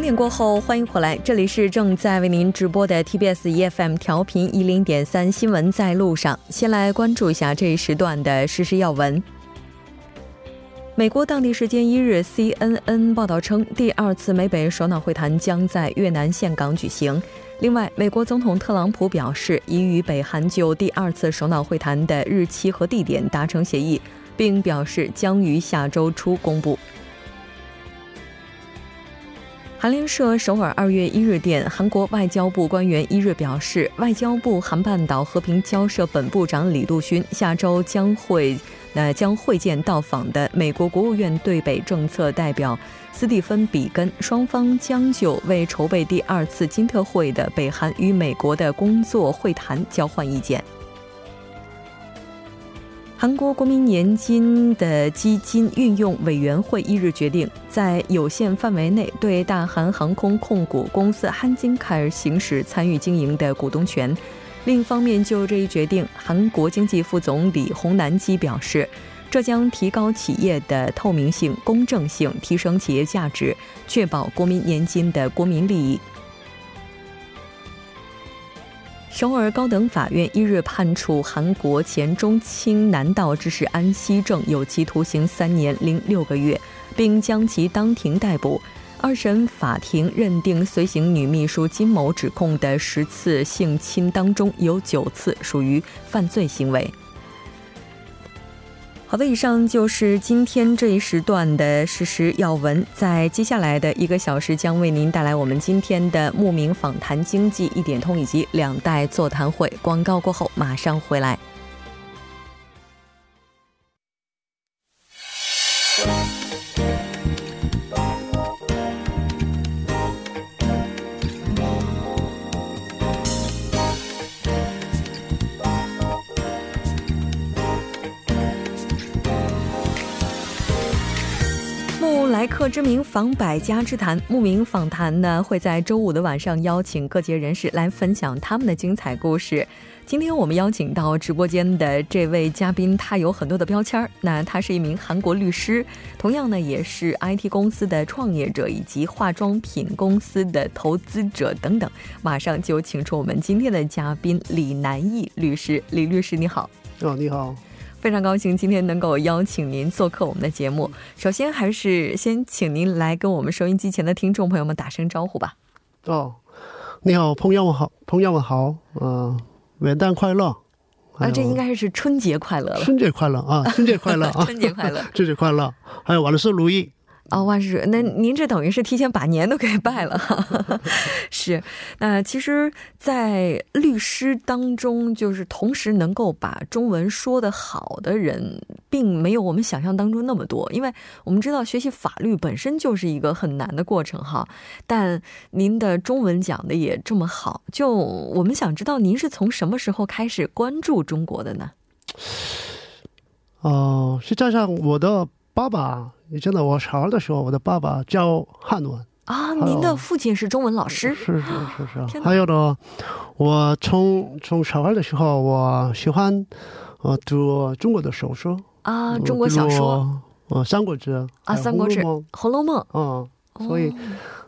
整点过后，欢迎回来，这里是正在为您直播的 TBS EFM 调频一零点三新闻在路上。先来关注一下这一时段的实时要闻。美国当地时间一日，CNN 报道称，第二次美北首脑会谈将在越南岘港举行。另外，美国总统特朗普表示，已与北韩就第二次首脑会谈的日期和地点达成协议，并表示将于下周初公布。韩联社首尔二月一日电，韩国外交部官员一日表示，外交部韩半岛和平交涉本部长李杜勋下周将会。呃将会见到访的美国国务院对北政策代表斯蒂芬·比根，双方将就为筹备第二次金特会的北韩与美国的工作会谈交换意见。韩国国民年金的基金运用委员会一日决定，在有限范围内对大韩航空控股公司汉金凯尔行使参与经营的股东权。另一方面，就这一决定，韩国经济副总理洪南基表示，这将提高企业的透明性、公正性，提升企业价值，确保国民年金的国民利益。首尔高等法院一日判处韩国前中青南道知事安熙正有期徒刑三年零六个月，并将其当庭逮捕。二审法庭认定，随行女秘书金某指控的十次性侵当中，有九次属于犯罪行为。好的，以上就是今天这一时段的实时要闻。在接下来的一个小时，将为您带来我们今天的慕名访谈经济一点通以及两代座谈会。广告过后马上回来。客之名访百家之谈，慕名访谈呢会在周五的晚上邀请各界人士来分享他们的精彩故事。今天我们邀请到直播间的这位嘉宾，他有很多的标签儿。那他是一名韩国律师，同样呢也是 IT 公司的创业者以及化妆品公司的投资者等等。马上就请出我们今天的嘉宾李南义律师。李律师你好。哦，你好。非常高兴今天能够邀请您做客我们的节目。首先，还是先请您来跟我们收音机前的听众朋友们打声招呼吧。哦，你好，朋友们好，朋友们好，嗯，元旦快乐！啊，这应该是春节快乐了。春节快乐啊，春节快乐啊，春节快乐，春节快乐！还有我是如意。哦，万事那您这等于是提前把年都给拜了，是。那其实，在律师当中，就是同时能够把中文说得好的人，并没有我们想象当中那么多。因为我们知道，学习法律本身就是一个很难的过程哈。但您的中文讲的也这么好，就我们想知道，您是从什么时候开始关注中国的呢？哦，实际上我的爸爸。你真的，我小孩的时候，我的爸爸教汉文啊。您的父亲是中文老师？是是是是。还有呢，我从从小孩的时候，我喜欢呃读中国的小说啊，中国小说，呃《三国志》啊，《三国志》《红楼梦》嗯，所以。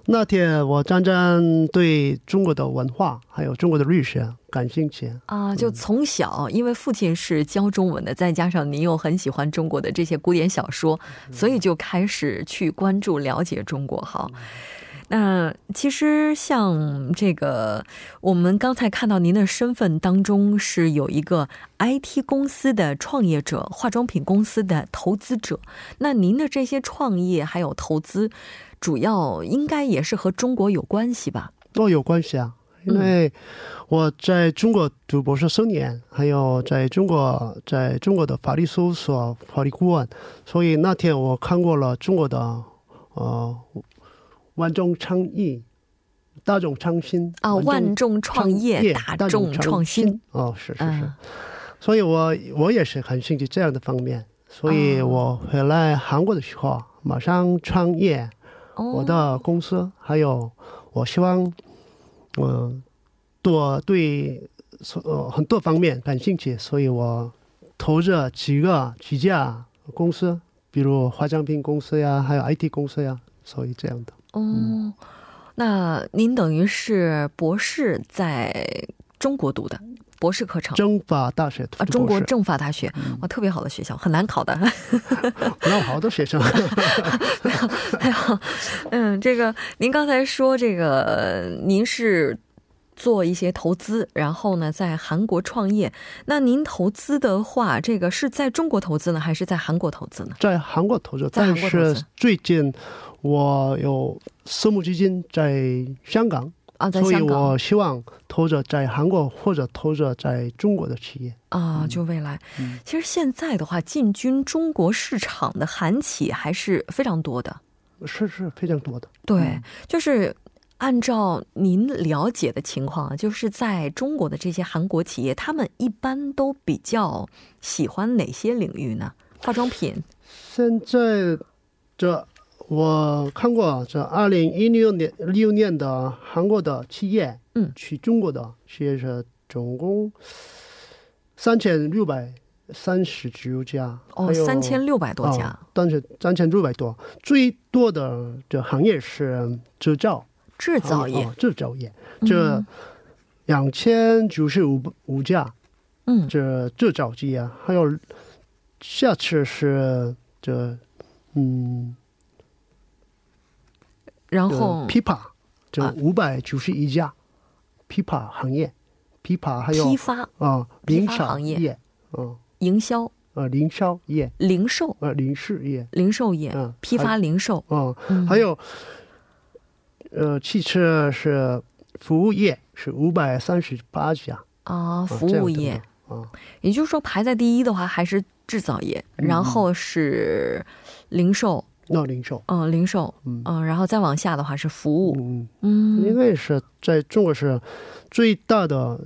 那天我真正对中国的文化还有中国的历史感兴趣啊！就从小，因为父亲是教中文的，再加上您又很喜欢中国的这些古典小说，所以就开始去关注了解中国。好，那其实像这个，我们刚才看到您的身份当中是有一个 IT 公司的创业者，化妆品公司的投资者。那您的这些创业还有投资。主要应该也是和中国有关系吧？哦有关系啊，因为我在中国读博士三年，还有在中国在中国的法律事务所法律顾问，所以那天我看过了中国的呃万众创业、大众创新啊，万众创业、大众创新。哦，是是是，所以我我也是很兴趣这样的方面，所以我回来韩国的时候马上创业。我的公司还有，我希望，嗯，多对呃很多方面感兴趣，所以我投着几个几家公司，比如化妆品公司呀，还有 IT 公司呀，所以这样的。哦，那您等于是博士在中国读的博士课程，政法大学啊，中国政法大学，哇，特别好的学校，很难考的。有好多学生。哎呀，嗯，这个您刚才说这个您是做一些投资，然后呢在韩国创业。那您投资的话，这个是在中国投资呢，还是在韩国投资呢？在韩国投资，但是最近我有私募基金在香港。啊，所以我希望投着在韩国或者投着在中国的企业啊，就未来。其实现在的话，进军中国市场的韩企还是非常多的，是是非常多的。对，就是按照您了解的情况啊，就是在中国的这些韩国企业，他们一般都比较喜欢哪些领域呢？化妆品。现在这。我看过这二零一六年六年的韩国的企业，嗯，去中国的企业是总共三千六百三十九家，哦，三千六百多家，但是三千六百多，最多的这行业是制造，制造业，制造业，这两千九十五五家，嗯，这制造业，还有下次是这，嗯。然后，批发就五百九十一家，批发行业，批发还有批发啊，零售行业，嗯，营销，呃，零售业，零售，呃，零售业，零售业，嗯，批发零售，嗯，还有，呃，汽车是服务业是五百三十八家啊，服务业啊，也就是说排在第一的话还是制造业，然后是零售。那零售，嗯，零售，嗯，然后再往下的话是服务，嗯嗯，因为是在中国是最大的，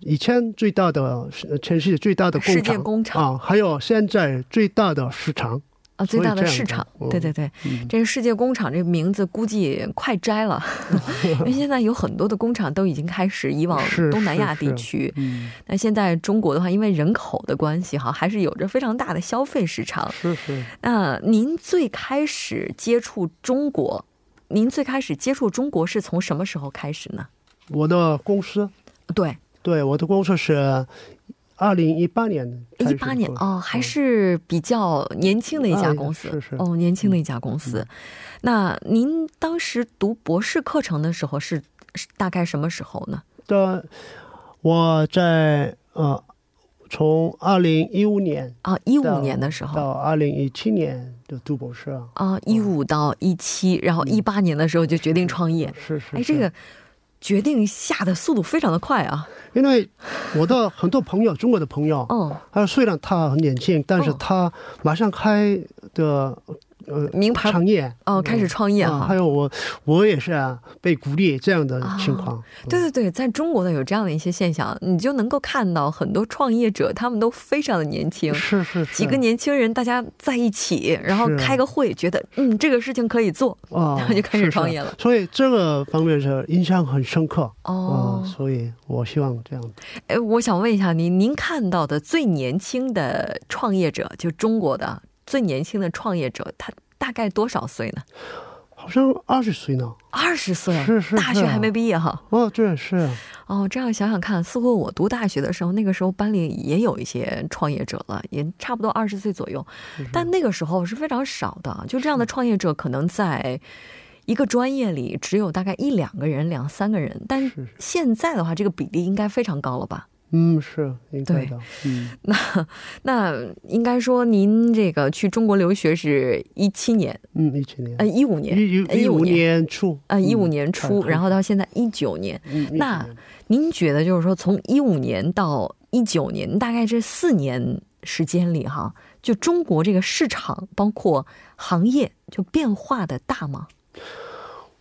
以前最大的全世界最大的工厂啊，还有现在最大的市场。啊，最大的市场，对对对，这个世界工厂这个名字估计快摘了，因为现在有很多的工厂都已经开始移往东南亚地区。那现在中国的话，因为人口的关系哈，还是有着非常大的消费市场。是是。那您最开始接触中国，您最开始接触中国是从什么时候开始呢？我的公司，对对，我的公司是。二零一八年，一八年哦，还是比较年轻的一家公司，是是哦，年轻的一家公司。那您当时读博士课程的时候是大概什么时候呢？的，我在呃，从二零一五年啊，一五年的时候。到二零一七年就读博士啊，一五到一七，然后一八年的时候就决定创业，是是，哎，这个。决定下的速度非常的快啊！因为我的很多朋友，中国的朋友，嗯，他虽然他很年轻，但是他马上开的。呃，名牌创业哦，开始创业啊。还有我，我也是啊，被鼓励这样的情况。对对对，在中国呢有这样的一些现象，你就能够看到很多创业者，他们都非常的年轻。是是是，几个年轻人大家在一起，然后开个会，觉得嗯这个事情可以做，然后就开始创业了。所以这个方面是印象很深刻哦。所以我希望这样。哎，我想问一下您，您看到的最年轻的创业者，就中国的。最年轻的创业者，他大概多少岁呢？好像二十岁呢。二十岁，是是，大学还没毕业哈。哦，这是。哦，这样想想看，似乎我读大学的时候，那个时候班里也有一些创业者了，也差不多二十岁左右。但那个时候是非常少的，就这样的创业者，可能在一个专业里只有大概一两个人、两三个人。但现在的话，这个比例应该非常高了吧？嗯，是应该的。嗯，那那应该说，您这个去中国留学是一七年，嗯，一七年，呃，一五年，一五年初，呃，一五年初，然后到现在一九年。那您觉得，就是说，从一五年到一九年，大概这四年时间里，哈，就中国这个市场包括行业，就变化的大吗？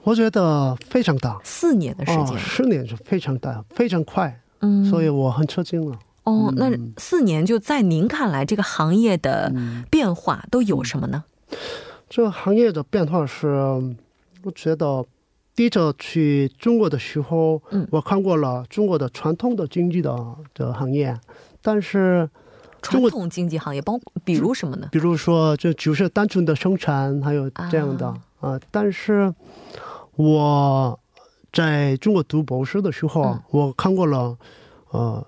我觉得非常大。四年的时间，四年是非常大，非常快。嗯，所以我很吃惊了。哦，那四年就在您看来，这个行业的变化都有什么呢？这个行业的变化是，我觉得第一次去中国的时候，嗯，我看过了中国的传统的经济的的行业，但是传统经济行业包比如什么呢？比如说，这就是单纯的生产，还有这样的啊。但是我在中国读博士的时候，嗯我看过了，呃，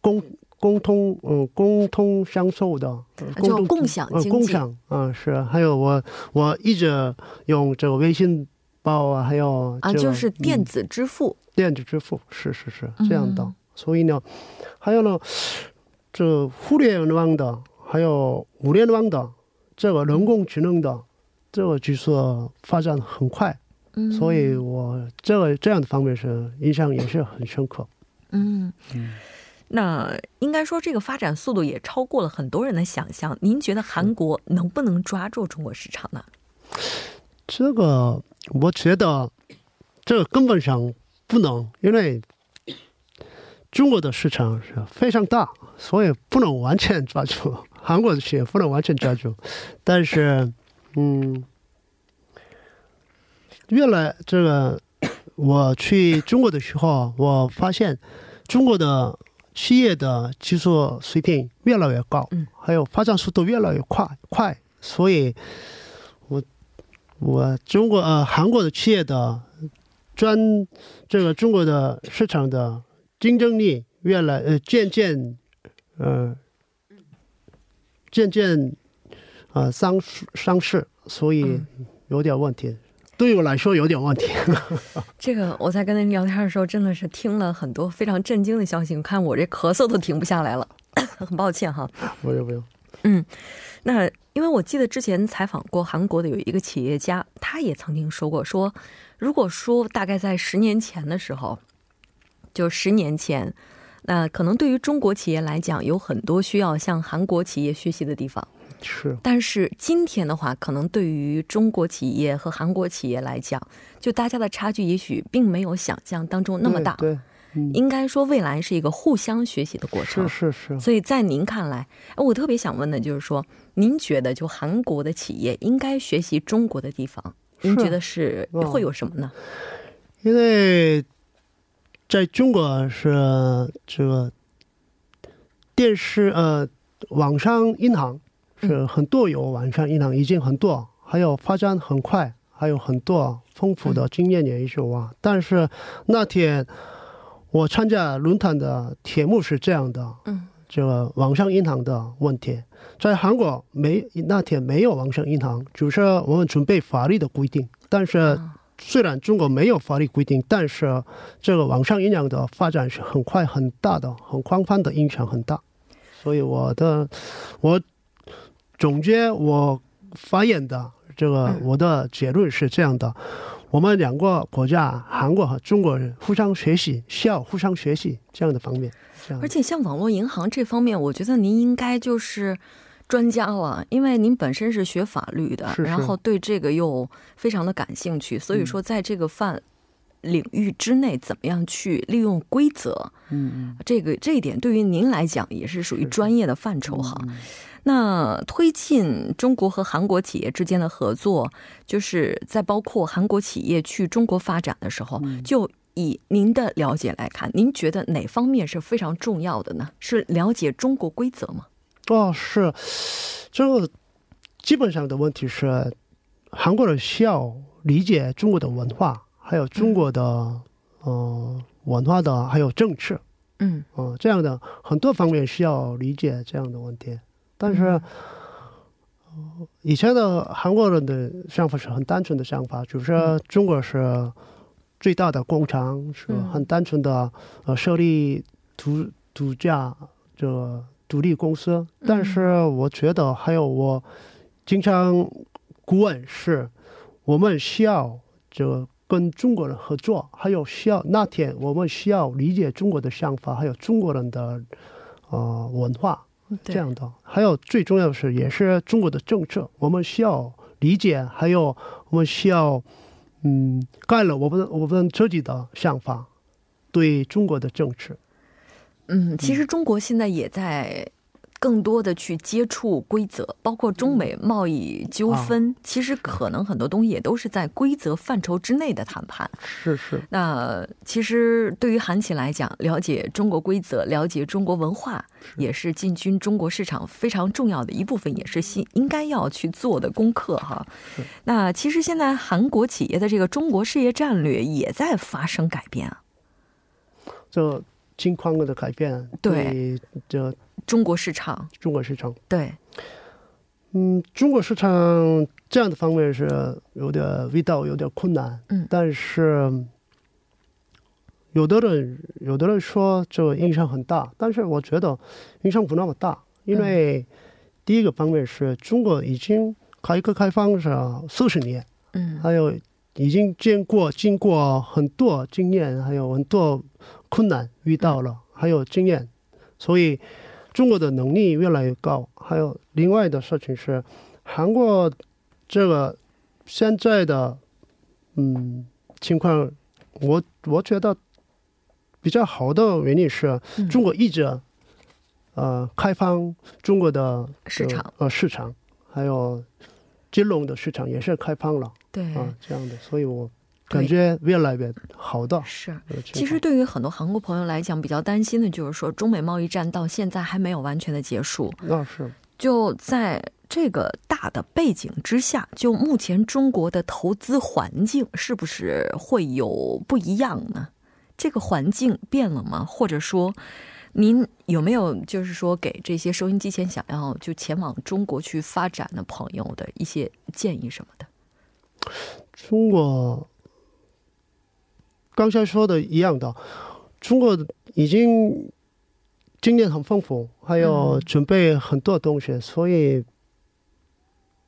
共共通嗯共通享受的，呃啊就同共享呃经济共享啊、是，还有我我一直用这个微信包啊，还有啊，这个就是电嗯子支付。电子支付，是是是这样的。嗯所以呢，还有呢，这互联网的，还有物联网的，这个人工智能的，这个技术发展很快，嗯，所以我这个这样的方面是印象也是很深刻。嗯，那应该说这个发展速度也超过了很多人的想象。您觉得韩国能不能抓住中国市场呢？这个我觉得这个根本上不能，因为中国的市场是非常大，所以不能完全抓住。韩国的企业不能完全抓住，但是，嗯，越来这个 我去中国的时候，我发现中国的企业的技术水平越来越高，嗯。还有发展速度越来越快。快，所以我我中国呃韩国的企业的专这个中国的市场的竞争力越来呃渐渐呃渐渐呃上市上市，所以有点问题。对我来说有点问题。这个我在跟您聊天的时候，真的是听了很多非常震惊的消息。你看我这咳嗽都停不下来了，很抱歉哈。不用不用，嗯那因为我记得之前采访过韩国的有一个企业家，他也曾经说过，说如果说大概在十年前的时候，就十年前，那可能对于中国企业来讲，有很多需要向韩国企业学习的地方。是但是今天的话，可能对于中国企业和韩国企业来讲，就大家的差距也许并没有想象当中那么大。对，对嗯，应该说，未来是一个互相学习的过程。是是是，所以在您看来，哎我特别想问的就是说，您觉得就韩国的企业应该学习中国的地方，您觉得是嗯会有什么呢？因为在中国是这个电视呃网上银行是很多有网上银行已经很多，还有发展很快，还有很多丰富的经验也有啊。但是那天我参加论坛的题目是这样的，嗯，这个网上银行的问题，在韩国没那天没有网上银行，就是我们准备法律的规定，但是。啊虽然中国没有法律规定，但是这个网上银行的发展是很快、很大的、很广泛的影响很大。所以我的我总结我发言的这个嗯。我的结论是这样的：我们两个国家，韩国和中国人互相学习，需要互相学习这样的方面。而且像网络银行这方面，我觉得您应该就是专家了，因为您本身是学法律的，是是。然后对这个又非常的感兴趣，所以说在这个范领域之内，怎么样去利用规则，嗯嗯，这个这一点对于您来讲也是属于专业的范畴哈。嗯那推进中国和韩国企业之间的合作，就是在包括韩国企业去中国发展的时候，嗯就以您的了解来看，您觉得哪方面是非常重要的呢？是了解中国规则吗？哦，是这个基本上的问题是，韩国人需要理解中国的文化，还有中国的、呃文化的，还有政治，嗯嗯、这样的很多方面需要理解这样的问题。但是，以前的韩国人的想法是很单纯的想法，就是嗯中国是最大的工厂，是嗯很单纯的呃设立独独家这独立公司。但是我觉得还有我经常顾问是，我们需要这跟中国人合作，还有需要那天我们需要理解中国的想法，还有中国人的呃文化。对这样的。还有最重要的是，也是中国的政策，我们需要理解，还有我们需要嗯干了我们我们自己的想法，对中国的政策。嗯，其实中国现在也在更多的去接触规则，包括中美贸易纠纷，其实可能很多东西也都是在规则范畴之内的谈判。是是。那其实对于韩企来讲，了解中国规则、了解中国文化，也是进军中国市场非常重要的一部分，也是应应该要去做的功课哈。那其实现在韩国企业的这个中国事业战略也在发生改变啊。这金矿的改变，对这。中国市场，中国市场，对，嗯，中国市场这样的方面是有点味道，有点困难，嗯，但是有的人，有的人说这个影响很大，但是我觉得影响不那么大，因为第一个方面是中国已经改革开放是四十年，嗯，还有已经见过经过很多经验，还有很多困难遇到了，还有经验，所以。中国的能力越来越高，还有另外的事情是，韩国这个现在的嗯情况，我我觉得比较好的原因是中国一直呃开放中国的市场。呃市场，还有金融的市场也是开放了，对。啊这样的，所以我。感觉越来越好的是，其实对于很多韩国朋友来讲，比较担心的就是说，中美贸易战到现在还没有完全的结束。那是就在这个大的背景之下，就目前中国的投资环境是不是会有不一样呢？这个环境变了吗？或者说，您有没有就是说给这些收音机前想要就前往中国去发展的朋友的一些建议什么的？中国。刚才说的一样的，中国已经经验很丰富，还有准备很多东西，所以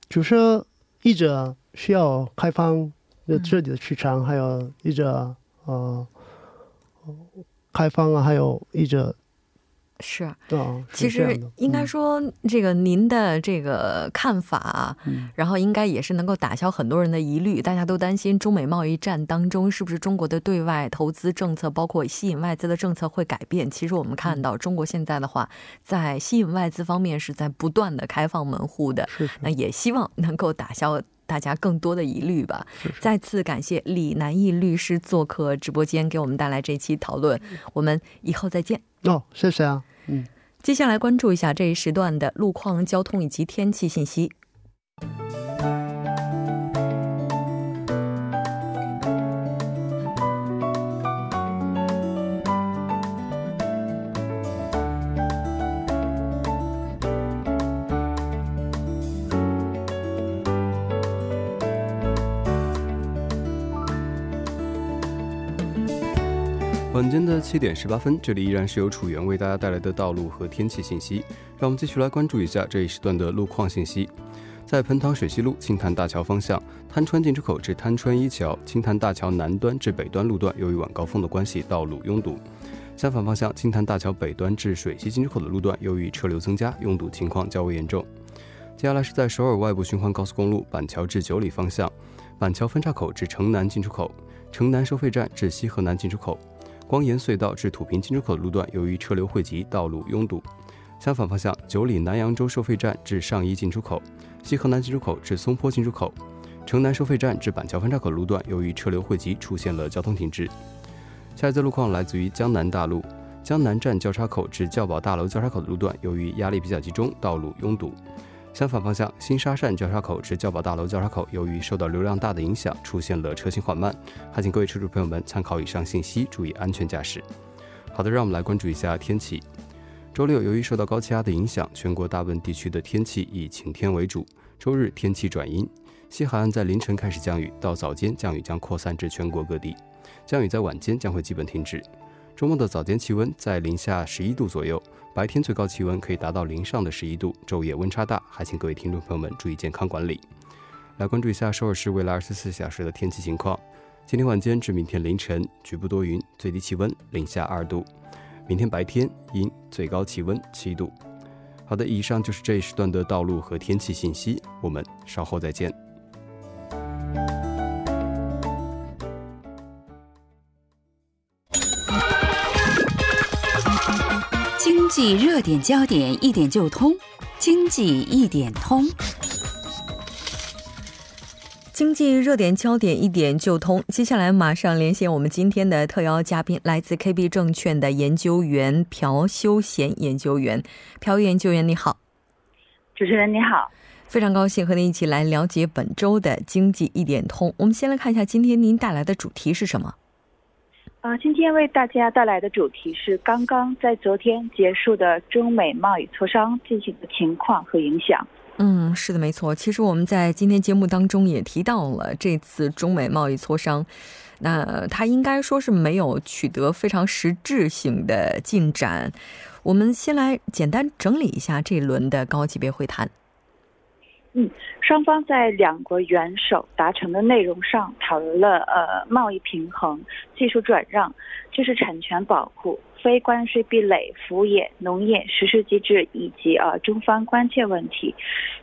就是一直需要开放这里的市场，还有一直呃开放啊，还有一直。是，其实应该说，这个您的这个看法，然后应该也是能够打消很多人的疑虑。大家都担心中美贸易战当中，是不是中国的对外投资政策，包括吸引外资的政策会改变？其实我们看到，中国现在的话，在吸引外资方面是在不断的开放门户的。那也希望能够打消大家更多的疑虑吧。再次感谢李南义律师做客直播间，给我们带来这期讨论。我们以后再见。哦，谢谢啊。嗯，接下来关注一下这一时段的路况、交通以及天气信息。晚间的七点十八分，这里依然是由楚源为大家带来的道路和天气信息。让我们继续来关注一下这一时段的路况信息。在彭塘水西路青潭大桥方向，滩川进出口至滩川一桥、青潭大桥南端至北端路段，由于晚高峰的关系，道路拥堵。相反方向，青潭大桥北端至水西进出口的路段，由于车流增加，拥堵情况较为严重。接下来是在首尔外部循环高速公路板桥至九里方向，板桥分岔口至城南进出口、城南收费站至西河南进出口。光岩隧道至土平进出口的路段，由于车流汇集，道路拥堵。相反方向，九里南扬州收费站至上一进出口、西河南进出口至松坡进出口、城南收费站至板桥分岔口路段，由于车流汇集，出现了交通停滞。下一则路况来自于江南大路江南站交叉口至教宝大楼交叉口的路段，由于压力比较集中，道路拥堵。相反方向，新沙善交叉口至碉堡大楼交叉口，由于受到流量大的影响，出现了车行缓慢。还请各位车主朋友们参考以上信息，注意安全驾驶。好的，让我们来关注一下天气。周六，由于受到高气压的影响，全国大部分地区的天气以晴天为主。周日天气转阴，西海岸在凌晨开始降雨，到早间降雨将扩散至全国各地，降雨在晚间将会基本停止。周末的早间气温在零下十一度左右，白天最高气温可以达到零上的十一度，昼夜温差大，还请各位听众朋友们注意健康管理。来关注一下首尔市未来二十四小时的天气情况：今天晚间至明天凌晨局部多云，最低气温零下二度；明天白天阴，最高气温七度。好的，以上就是这一时段的道路和天气信息，我们稍后再见。济热点焦点一点就通，经济一点通。经济热点焦点一点就通。接下来马上连线我们今天的特邀嘉宾，来自 KB 证券的研究员朴修贤研究员。朴研究员，你好。主持人你好，非常高兴和您一起来了解本周的经济一点通。我们先来看一下今天您带来的主题是什么？啊，今天为大家带来的主题是刚刚在昨天结束的中美贸易磋商进行的情况和影响。嗯，是的，没错。其实我们在今天节目当中也提到了这次中美贸易磋商，那它应该说是没有取得非常实质性的进展。我们先来简单整理一下这一轮的高级别会谈。嗯，双方在两国元首达成的内容上讨论了呃贸易平衡、技术转让、知识产权保护、非关税壁垒、服务业、农业实施机制以及呃中方关切问题。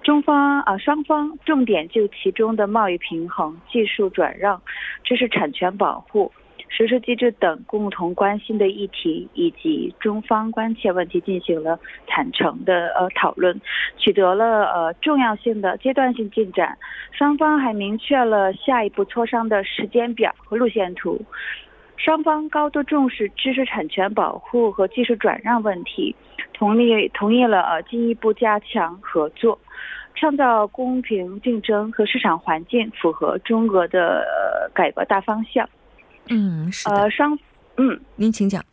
中方啊双方重点就其中的贸易平衡、技术转让、知识产权保护。实施机制等共同关心的议题以及中方关切问题进行了坦诚的呃讨论，取得了呃重要性的阶段性进展。双方还明确了下一步磋商的时间表和路线图。双方高度重视知识产权保护和技术转让问题，同意同意了呃进一步加强合作，创造公平竞争和市场环境符合中俄的呃改革大方向。嗯，是。呃，双，嗯，您请讲。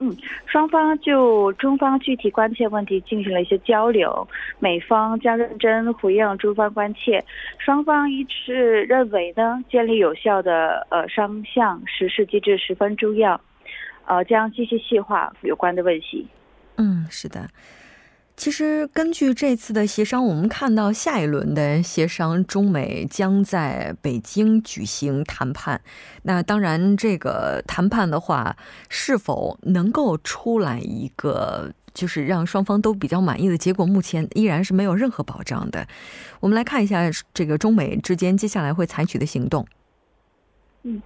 嗯，双方就中方具体关切问题进行了一些交流，美方将认真回应中方关切。双方一致认为呢，建立有效的呃双向实施机制十分重要，呃，将继续细化有关的问题。嗯，是的。其实，根据这次的协商，我们看到下一轮的协商，中美将在北京举行谈判。那当然，这个谈判的话，是否能够出来一个就是让双方都比较满意的结果，目前依然是没有任何保障的。我们来看一下这个中美之间接下来会采取的行动。嗯，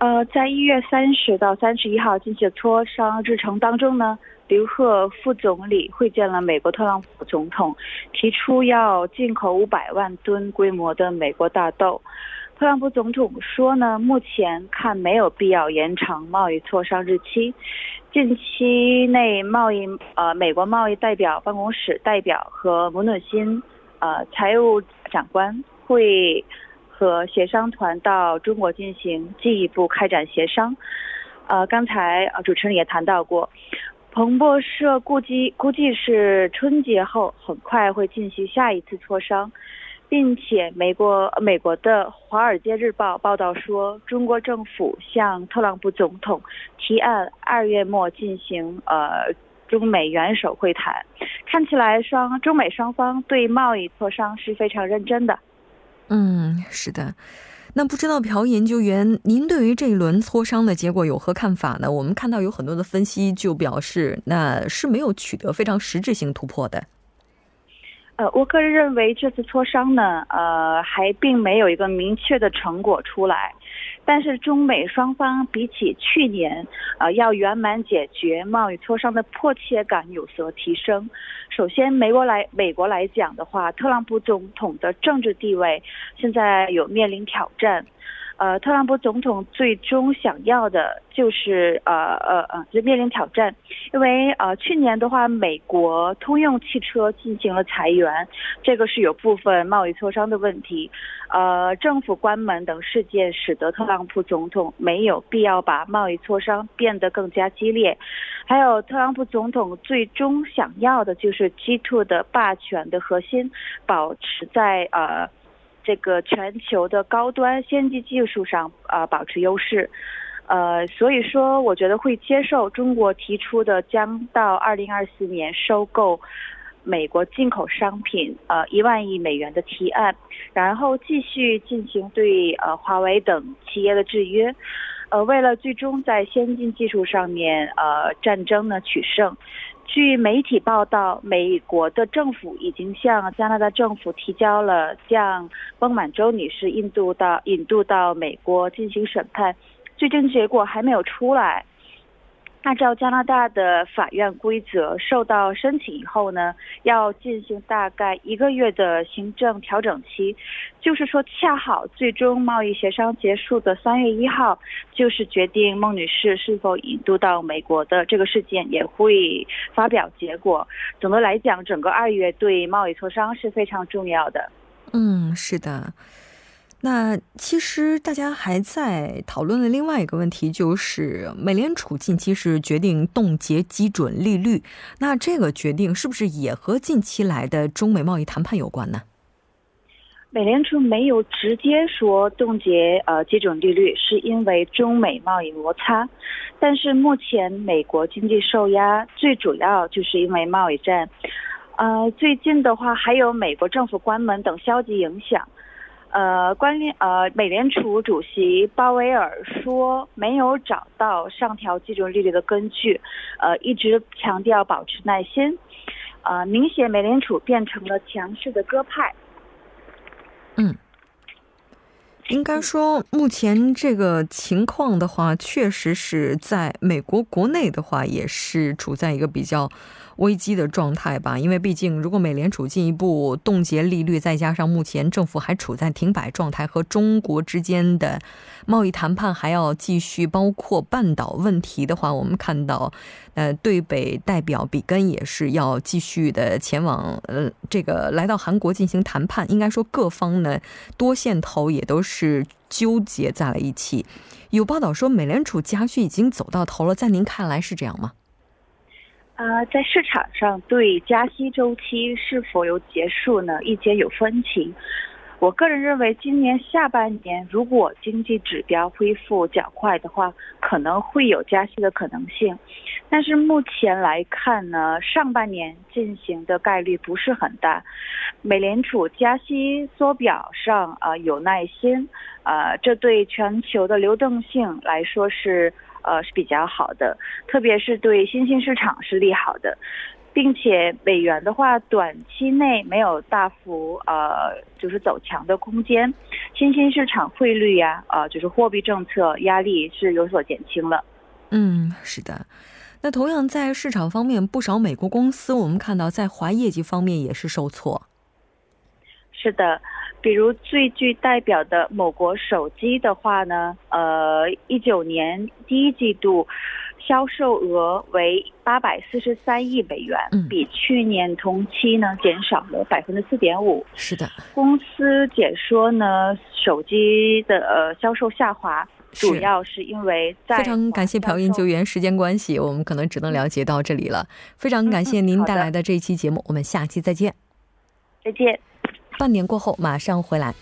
呃，在一月三十到三十一号进行磋商日程当中呢。刘鹤副总理会见了美国特朗普总统，提出要进口五百万吨规模的美国大豆。特朗普总统说呢，目前看没有必要延长贸易磋商日期。近期内，贸易呃美国贸易代表办公室代表和姆努辛呃财务长官会和协商团到中国进行进一步开展协商。呃，刚才呃主持人也谈到过。彭博社估计，估计是春节后很快会进行下一次磋商，并且美国美国的《华尔街日报》报道说，中国政府向特朗普总统提案二月末进行呃中美元首会谈，看起来双中美双方对贸易磋商是非常认真的。嗯，是的。那不知道朴研究员，您对于这一轮磋商的结果有何看法呢？我们看到有很多的分析就表示，那是没有取得非常实质性突破的。呃，我个人认为这次磋商呢，呃，还并没有一个明确的成果出来。但是中美双方比起去年，呃，要圆满解决贸易磋商的迫切感有所提升。首先，美国来美国来讲的话，特朗普总统的政治地位现在有面临挑战。呃，特朗普总统最终想要的就是呃呃呃，就面临挑战，因为呃去年的话，美国通用汽车进行了裁员，这个是有部分贸易磋商的问题，呃，政府关门等事件使得特朗普总统没有必要把贸易磋商变得更加激烈，还有特朗普总统最终想要的就是 G2 的霸权的核心保持在呃。这个全球的高端先进技术上啊保持优势，呃，所以说我觉得会接受中国提出的将到二零二四年收购美国进口商品呃一万亿美元的提案，然后继续进行对呃华为等企业的制约，呃，为了最终在先进技术上面呃战争呢取胜。据媒体报道，美国的政府已经向加拿大政府提交了将孟满洲女士印度到引渡到美国进行审判，最终结果还没有出来。按照加拿大的法院规则，受到申请以后呢，要进行大概一个月的行政调整期，就是说，恰好最终贸易协商结束的三月一号，就是决定孟女士是否引渡到美国的这个事件也会发表结果。总的来讲，整个二月对贸易磋商是非常重要的。嗯，是的。那其实大家还在讨论的另外一个问题，就是美联储近期是决定冻结基准利率，那这个决定是不是也和近期来的中美贸易谈判有关呢？美联储没有直接说冻结呃基准利率，是因为中美贸易摩擦，但是目前美国经济受压，最主要就是因为贸易战，呃，最近的话还有美国政府关门等消极影响。呃，关联呃，美联储主席鲍威尔说没有找到上调基准利率的根据，呃，一直强调保持耐心，呃，明显美联储变成了强势的鸽派。嗯，应该说目前这个情况的话，确实是在美国国内的话，也是处在一个比较。危机的状态吧，因为毕竟，如果美联储进一步冻结利率，再加上目前政府还处在停摆状态，和中国之间的贸易谈判还要继续，包括半岛问题的话，我们看到，呃，对北代表比根也是要继续的前往，呃，这个来到韩国进行谈判。应该说，各方呢多线头也都是纠结在了一起。有报道说，美联储加息已经走到头了，在您看来是这样吗？呃，在市场上对加息周期是否有结束呢？意见有分歧。我个人认为，今年下半年如果经济指标恢复较快的话，可能会有加息的可能性。但是目前来看呢，上半年进行的概率不是很大。美联储加息缩表上啊有耐心，呃，这对全球的流动性来说是。呃，是比较好的，特别是对新兴市场是利好的，并且美元的话，短期内没有大幅呃，就是走强的空间，新兴市场汇率呀，呃，就是货币政策压力是有所减轻了。嗯，是的。那同样在市场方面，不少美国公司我们看到在华业绩方面也是受挫。是的。比如最具代表的某国手机的话呢，呃，一九年第一季度销售额为八百四十三亿美元，比去年同期呢减少了百分之四点五。是的，公司解说呢，手机的呃销售下滑，主要是因为在非常感谢朴研究员，时间关系，我们可能只能了解到这里了。非常感谢您带来的这一期节目，我们下期再见。再见。半年过后，马上回来。